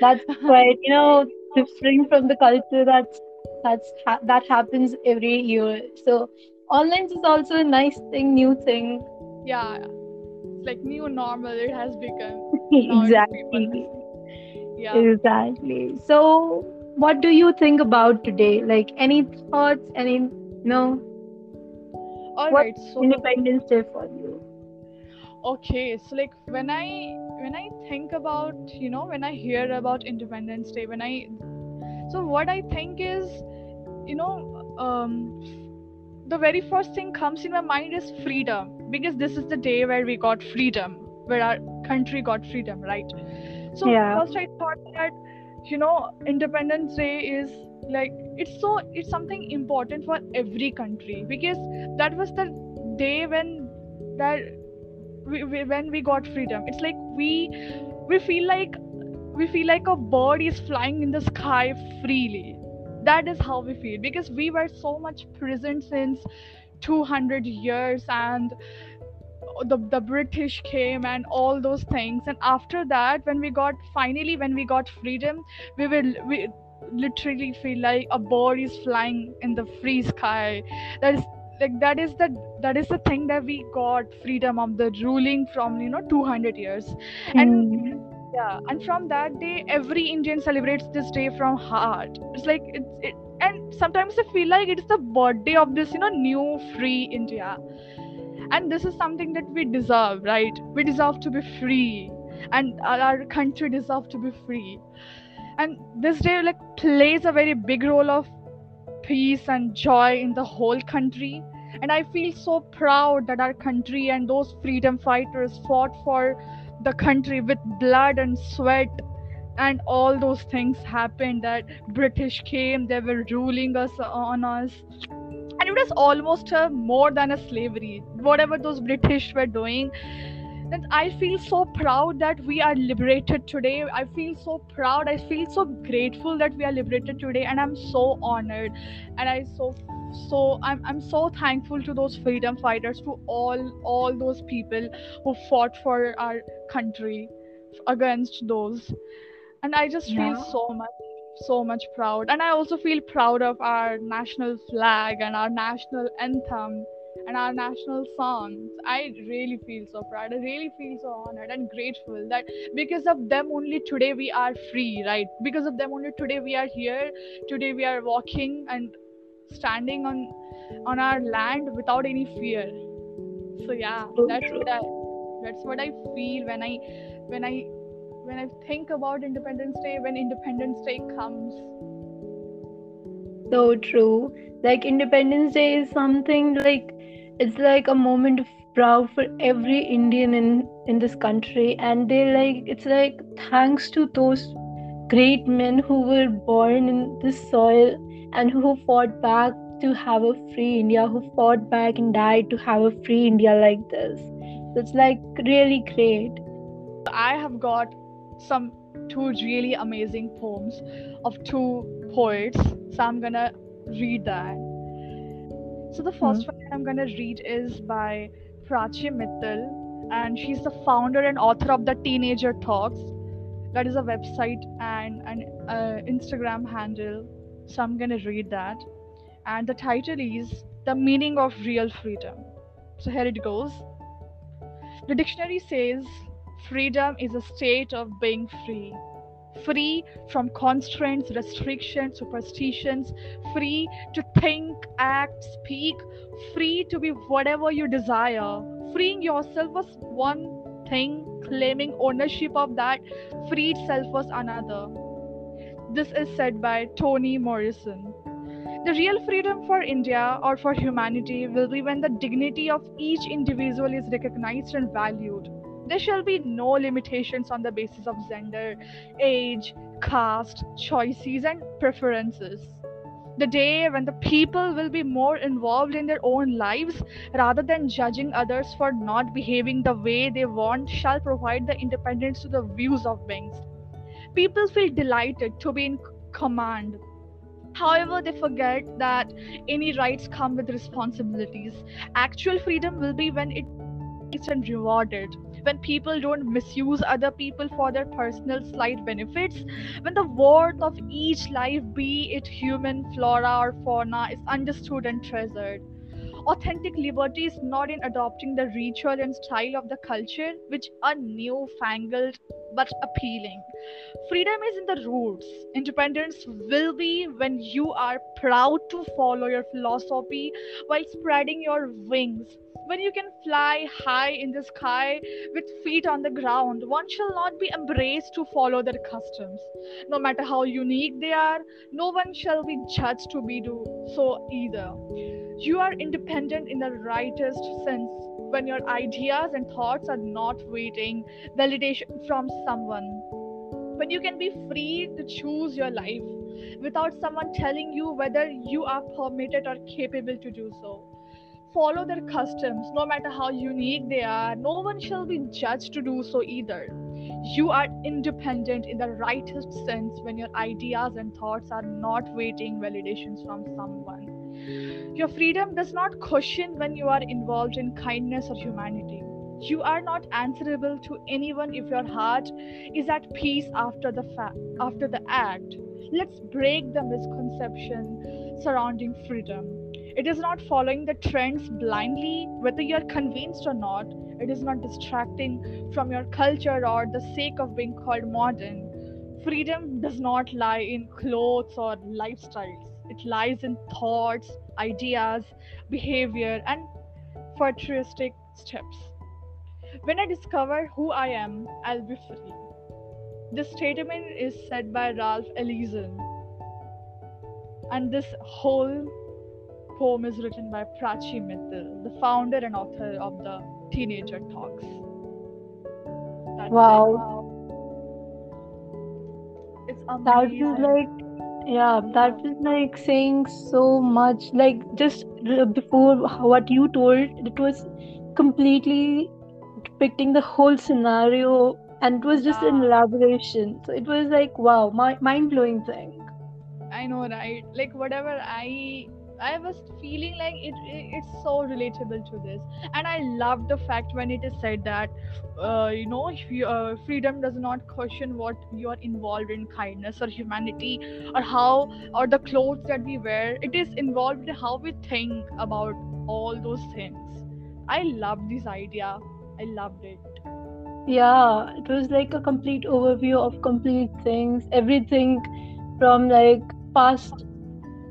That's quite, you know, different from the culture that's that's ha- that happens every year. So, online is also a nice thing, new thing. yeah it's like new normal it has become *laughs* exactly. yeah Exactly. So, what do you think about today? Like, any thoughts? Any, you know, all right so Independence Day for you? okay so like when i when i think about you know when i hear about independence day when i so what i think is you know um the very first thing comes in my mind is freedom because this is the day where we got freedom where our country got freedom right? So Yeah. first i thought that you know independence day is like it's so it's something important for every country because that was the day when that we, we, when we got freedom. It's like we we feel like we feel like a bird is flying in the sky freely that is how we feel because we were so much present since 200 years and the, the british came and all those things. And after that when we got finally when we got freedom we will we literally feel like a bird is flying in the free sky. That is like that is the that is the thing that we got freedom of the ruling from you know 200 years. And Mm. Yeah and from that day every indian celebrates this day from heart. It's like it's it, and sometimes i feel like it's the birthday of this you know new free india. And this is something that we deserve right? We deserve to be free. And our, country deserves to be free. And this day like plays a very big role of peace and joy in the whole country. And i feel so proud that our country and those freedom fighters fought for the country with blood and sweat and all those things happened that british came they were ruling us on us. And it was almost a, more than a slavery. Whatever those british were doing. Then i feel so proud that we are liberated today. I feel so proud. I feel so grateful that we are liberated today. And i'm so honored. And i so so I'm, I'm so thankful to those freedom fighters to all all those people who fought for our country against those. And i just feel so much so much proud. And i also feel proud of our national flag and our national anthem and our national songs. I really feel so proud. I really feel so honored and grateful that because of them only today we are free right? Because of them only today we are here today we are walking and standing on on our land without any fear. So yeah that's I, that's what i feel when i when i when i think about independence day when independence day comes. So true. Like Independence Day is something like it's like a moment of proud for every Indian in in this country, and they like it's like thanks to those great men who were born in this soil and who fought back to have a free India, who fought back and died to have a free India like this. So it's like really great. I have got some two really amazing poems of two poets, so I'm gonna read that. So the 1st one I'm gonna read is by Prachi Mittal, and she's the founder and author of the Teenager Talks. That is a website and an uh, Instagram handle. So I'm gonna read that, and the title is "The Meaning of Real Freedom." So here it goes. The dictionary says freedom is a state of being free. Free from constraints restrictions superstitions. Free to think act speak. Free to be whatever you desire. Freeing yourself was one thing claiming ownership of that. Freed self was another this is said by toni morrison the real freedom for India or for humanity will be when the dignity of each individual is recognized and valued. There shall be no limitations on the basis of gender, age, caste, choices, and preferences. The day when the people will be more involved in their own lives rather than judging others for not behaving the way they want shall provide the independence to the views of beings. People feel delighted to be in command However, they forget that any rights come with responsibilities. Actual freedom will be when it is and rewarded. When people don't misuse other people for their personal slight benefits, when the worth of each life, be it human, flora, or fauna, is understood and treasured. Authentic liberty is not in adopting the ritual and style of the culture, which are newfangled but appealing. Freedom is in the roots. Independence will be when you are proud to follow your philosophy while spreading your wings. When you can fly high in the sky with feet on the ground, one shall not be embraced to follow their customs. No matter how unique they are, no one shall be judged to be do so either. You are independent in the rightest sense when your ideas and thoughts are not waiting validation from someone. When you can be free to choose your life without someone telling you whether you are permitted or capable to do so. Follow their customs, no matter how unique they are. No one shall be judged to do so either. You are independent in the rightest sense when your ideas and thoughts are not waiting validations from someone. Your freedom does not question when you are involved in kindness or humanity. You are not answerable to anyone if your heart is at peace after the fa- after the act. Let's break the misconception surrounding freedom. It is not following the trends blindly, whether you're convinced or not. It is not distracting from your culture or the sake of being called modern. Freedom does not lie in clothes or lifestyles. It lies in thoughts, ideas, behavior, and futuristic steps. When I discover who I am, I'll be free. This statement is said by Ralph Ellison, and this whole poem is written by Prachi Mittal, the founder and author of the Teenager Talks. That's. Wow. It's That was like, yeah, that was like saying so much. Like, just before what you told, it was completely depicting the whole scenario and it was just an elaboration. So it was like, wow, mi- mind blowing thing. I know, right? Like whatever I I was feeling like it, it it's so relatable to this, and I love the fact when it is said that uh, you know you, uh, freedom does not question what you are involved in kindness or humanity or how or the clothes that we wear. It is involved in how we think about all those things. I love this idea. I loved it. Yeah, it was like a complete overview of complete things, everything from like past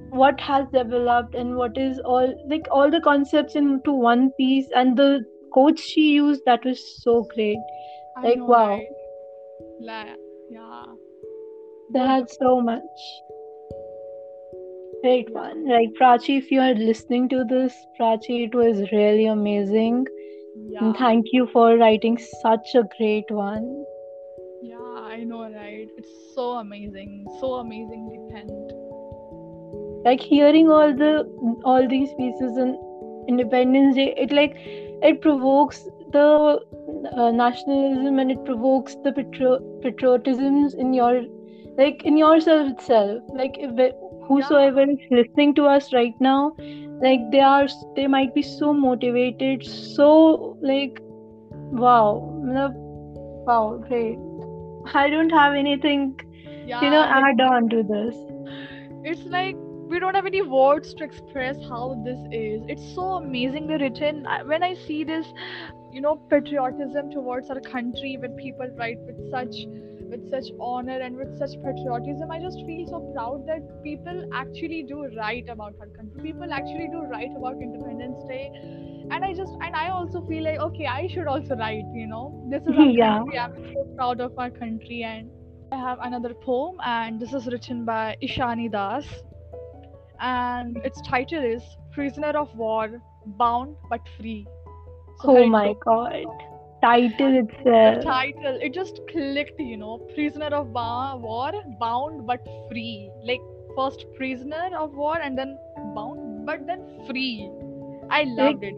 what has developed and what is all like all the concepts into one piece and the quotes she used that was so great I like know, wow right? La- yeah. they had so much great one like prachi if you are listening to this prachi it was really amazing Yeah. and thank you for writing such a great one Yeah, I know, right? It's so amazing. So amazingly penned. Like hearing all the all these pieces in independence day it like it provokes the uh, nationalism and it provokes the patro- patriotisms in your like in yourself itself like if whosoever is listening to us right now like they are they might be so motivated so like wow wow great i don't have anything Yeah. you know add on to this it's like we don't have any words to express how this is. It's so amazingly written. When I see this, you know, patriotism towards our country, when people write with such with such honor and with such patriotism, I just feel so proud that people actually do write about our country. People actually do write about Independence Day. And I just and I also feel like okay, I should also write, you know. This is our *laughs* Yeah. country. I'm so proud of our country and I have another poem and this is written by Ishani Das and its title is Prisoner of War, Bound but Free. So oh my goes. god title uh, The itself title, it just clicked, you know, Prisoner of ba- War, Bound but Free. Like first prisoner of war and then bound but then free. I loved it.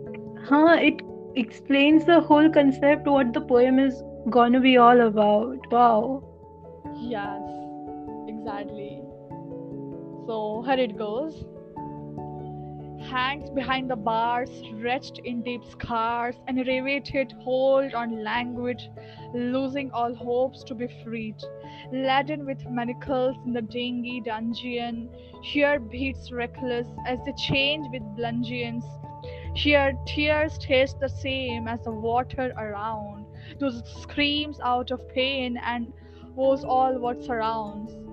huh it explains the whole concept what the poem is gonna be all about wow Yes, exactly. So here it goes. Hangs behind the bars, stretched in deep scars, and riveted hold on language, losing all hopes to be freed. Laden with manacles in the dingy dungeon, here beats reckless as they change with bludgeons. Here tears taste the same as the water around. Those screams out of pain and woes all what surrounds.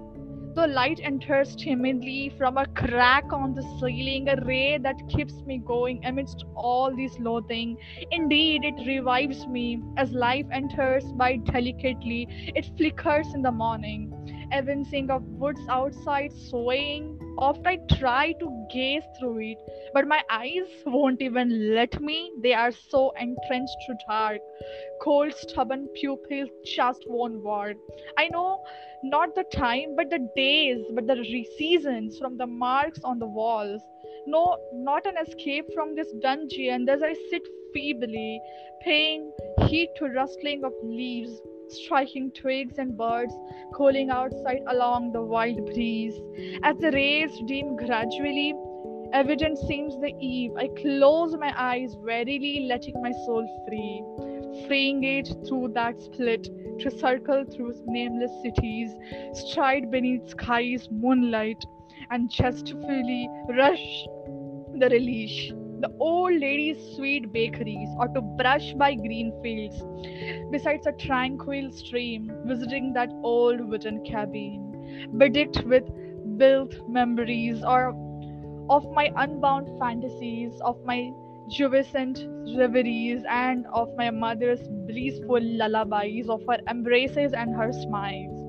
The light enters timidly from a crack on the ceiling, a ray that keeps me going amidst all this loathing. Indeed, it revives me as life enters by delicately. It flickers in the morning, evincing of woods outside swaying. Oft I try to gaze through it, but my eyes won't even let me. They are so entrenched to dark. Cold, stubborn pupils just won't work. I know not the time, but the days, but the seasons from the marks on the walls. No, not an escape from this dungeon as I sit feebly, paying heed to rustling of leaves, striking twigs and birds calling outside along the wild breeze. As the rays dim gradually, evident seems the eve. I close my eyes, verily letting my soul free freeing it through that split to circle through nameless cities, stride beneath skies moonlight, and jestfully rush the relish. The old lady's sweet bakeries, or to brush by green fields, besides a tranquil stream, visiting that old wooden cabin, bedecked with built memories, or of my unbound fantasies, of my juviscent reveries, and of my mother's blissful lullabies, of her embraces and her smiles.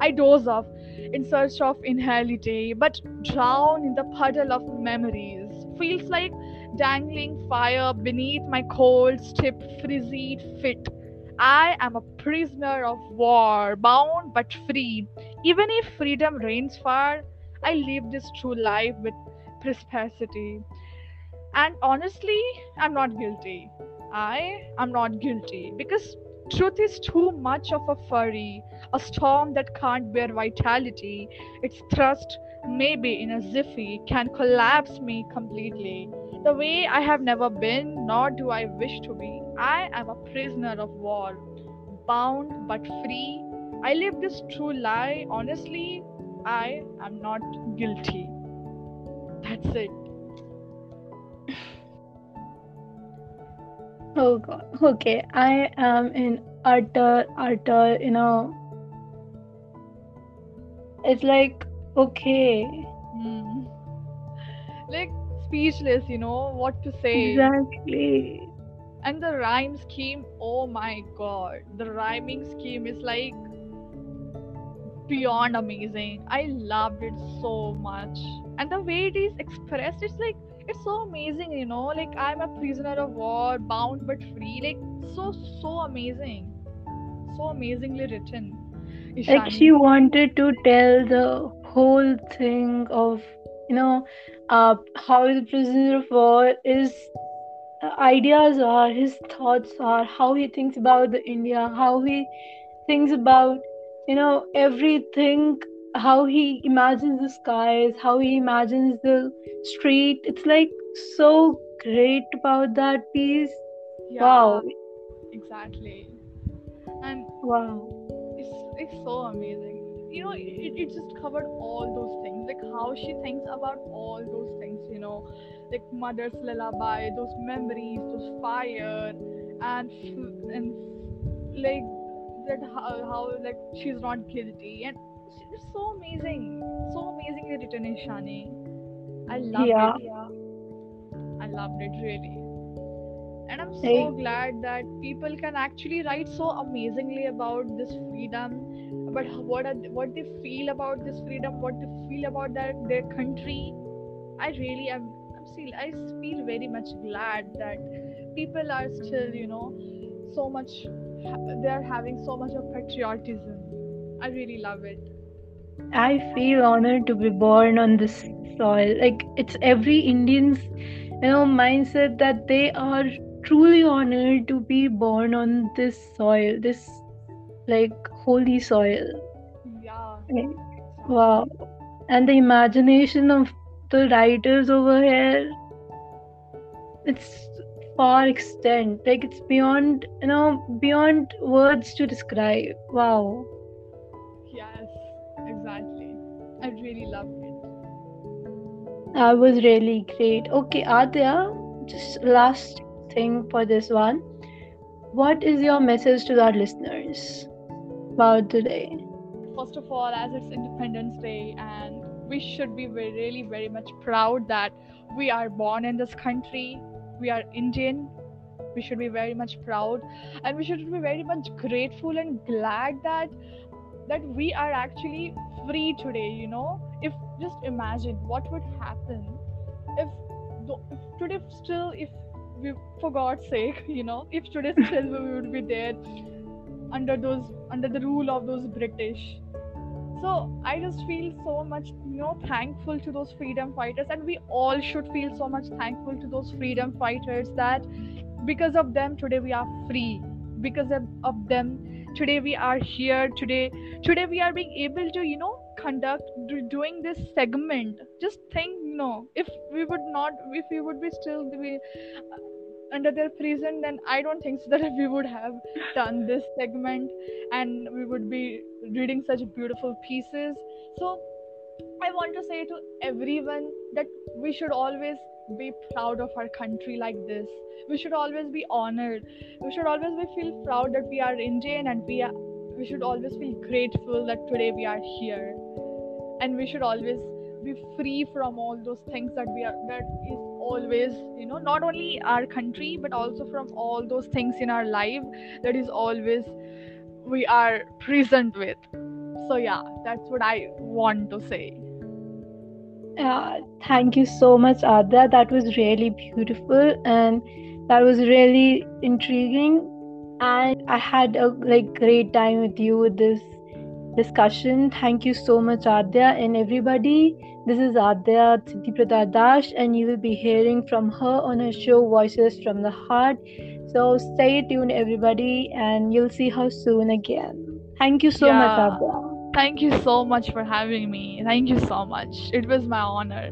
I doze off in search of inhality, but drown in the puddle of memories. Feels like dangling fire beneath my cold, stiff, frizzy fit. I am a prisoner of war, bound but free. Even if freedom reigns far, I live this true life with perspicacity. And honestly, I'm not guilty. I am not guilty because truth is too much of a fury, a storm that can't bear vitality. Its thrust, maybe in a ziffy, can collapse me completely. The way I have never been, nor do I wish to be. I am a prisoner of war, bound but free. I live this true lie. Honestly, I am not guilty. That's it. *sighs* oh god okay i am in utter utter you know it's like okay. Hmm. like speechless you know what to say. Exactly. and the rhyme scheme oh my god. The rhyming scheme is like beyond amazing. I loved it so much. And the way it is expressed it's like it's so amazing you know. Like i'm a prisoner of war bound but free. Like so so amazing. So amazingly written. Like she wanted to tell the whole thing of, you know, uh, how the prisoner of war is uh, ideas are, his thoughts are, how he thinks about the India, how he thinks about, you know, everything, how he imagines the skies, how he imagines the street. It's like so great about that piece. yeah Wow. exactly and Wow. it's, it's so amazing you know it, it just covered all those things like how she thinks about all those things you know like mother's lullaby those memories those fire and and like that how, how like she's not guilty and it's so amazing so amazingly written Ishani I loved Yeah. it yeah I loved it really and I'm so Hey. glad that people can actually write so amazingly about this freedom how- what are, what they feel about this freedom what they feel about their their country I really am I'm still I feel very much glad that people are still you know so much they are having so much of patriotism I really love it I feel honored to be born on this soil. Like it's every Indian's, you know, mindset that they are truly honored to be born on this soil, this like holy soil. yeah Like, Wow. And the imagination of the writers over here, it's far extent. Like it's beyond, you know, beyond words to describe. Wow. yes exactly I really loved it That was really great. Okay, Adya, just last thing for this one. What is your message to our listeners about today? first of all as it's independence day and we should be really very much proud that we are born in this country we are indian we should be very much proud and we should be very much grateful and glad that that we are actually free today you know if just imagine what would happen if, if today still if we for god's sake *laughs* you know if today still we would be there under those under the rule of those british. So i just feel so much you know thankful to those freedom fighters and we all should feel so much thankful to those freedom fighters that because of them today we are free. Because of, of them today we are here today. Today we are being able to you know conduct do, doing this segment. Just think you know if we would not if we would be still uh, under their prison then i don't think so that *laughs* we would have done this segment and we would be reading such beautiful pieces. So i want to say to everyone that we should always be proud of our country like this. We should always be honored. We should always be feel proud that we are indian and we are we should always feel grateful that today we are here. And we should always be free from all those things that we are that is always you know not only our country but also from all those things in our life that is always we are present with so yeah that's what i want to say Uh, thank you so much, Adya. That was really beautiful and that was really intriguing. And I had a like great time with you with this discussion. Thank you so much, Adya, and everybody. This is Adya Siddiprada Dash, and you will be hearing from her on her show Voices from the Heart. So stay tuned, everybody, and you'll see her soon again. Thank you so much, Yeah. Adya. thank you so much for having me thank you so much it was my honor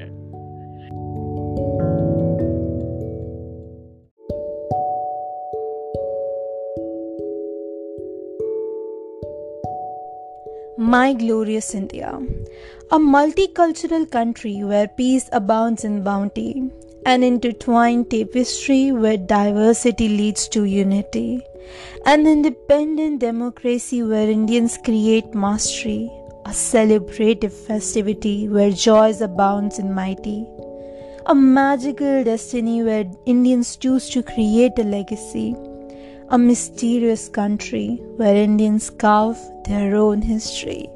My glorious India, a multicultural country where peace abounds in bounty, an intertwined tapestry where diversity leads to unity, an independent democracy where Indians create mastery, a celebrative festivity where joys abounds in mighty, a magical destiny where Indians choose to create a legacy, a mysterious country where Indians carve their own history.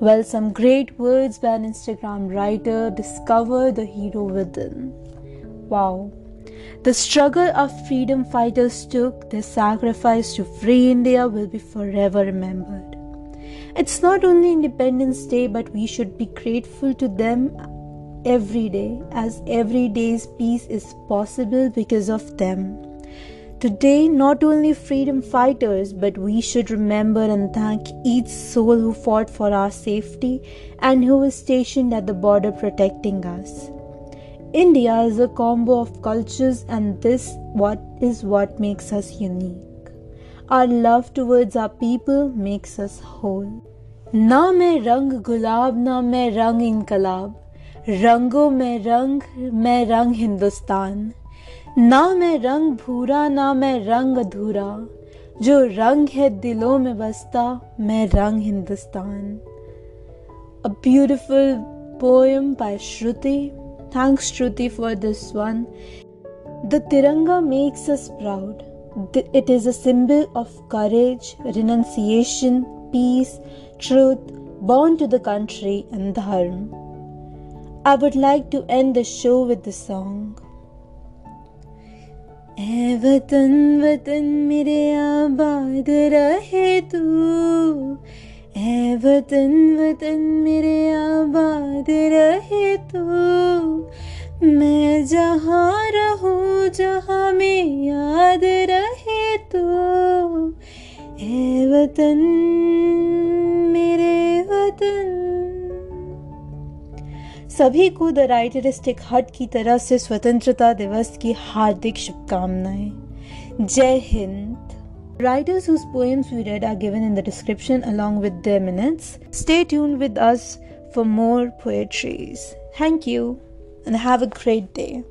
Well, some great words by an Instagram writer discover the hero within. Wow. The struggle of freedom fighters took, their sacrifice to free India will be forever remembered. It's not only Independence Day, but we should be grateful to them every day, as every day's peace is possible because of them. Today, not only freedom fighters, but we should remember and thank each soul who fought for our safety and who is stationed at the border protecting us. India is a combo of cultures, and this what is what makes us unique. Our love towards our people makes us whole. ना मैं रंग गुलाब ना मैं रंग इनकलाब रंगों में रंग मैं रंग हिंदुस्तान ना मैं रंग भूरा, ना मैं रंग अधूरा। जो रंग है दिलों में बसता, मैं रंग Hindustan. A beautiful poem by Shruti thanks Shruti for this one the tiranga makes us proud it is a symbol of courage renunciation peace truth born to the country and dharma I would like to end the show with the song ए वतन वतन मेरे आबाद रहे तू। ए वतन वतन मेरे आबाद रहे तू। मैं जहाँ रहूँ, जहाँ में याद रहे तू। ए वतन, मेरे वतन। सभी को द राइटरिस्टिक हट की तरह से स्वतंत्रता दिवस की हार्दिक शुभकामनाएँ जय Hind Writers whose poems we read are given in the description along with their minutes. Stay tuned with us for more poetries. Thank you and have a great day.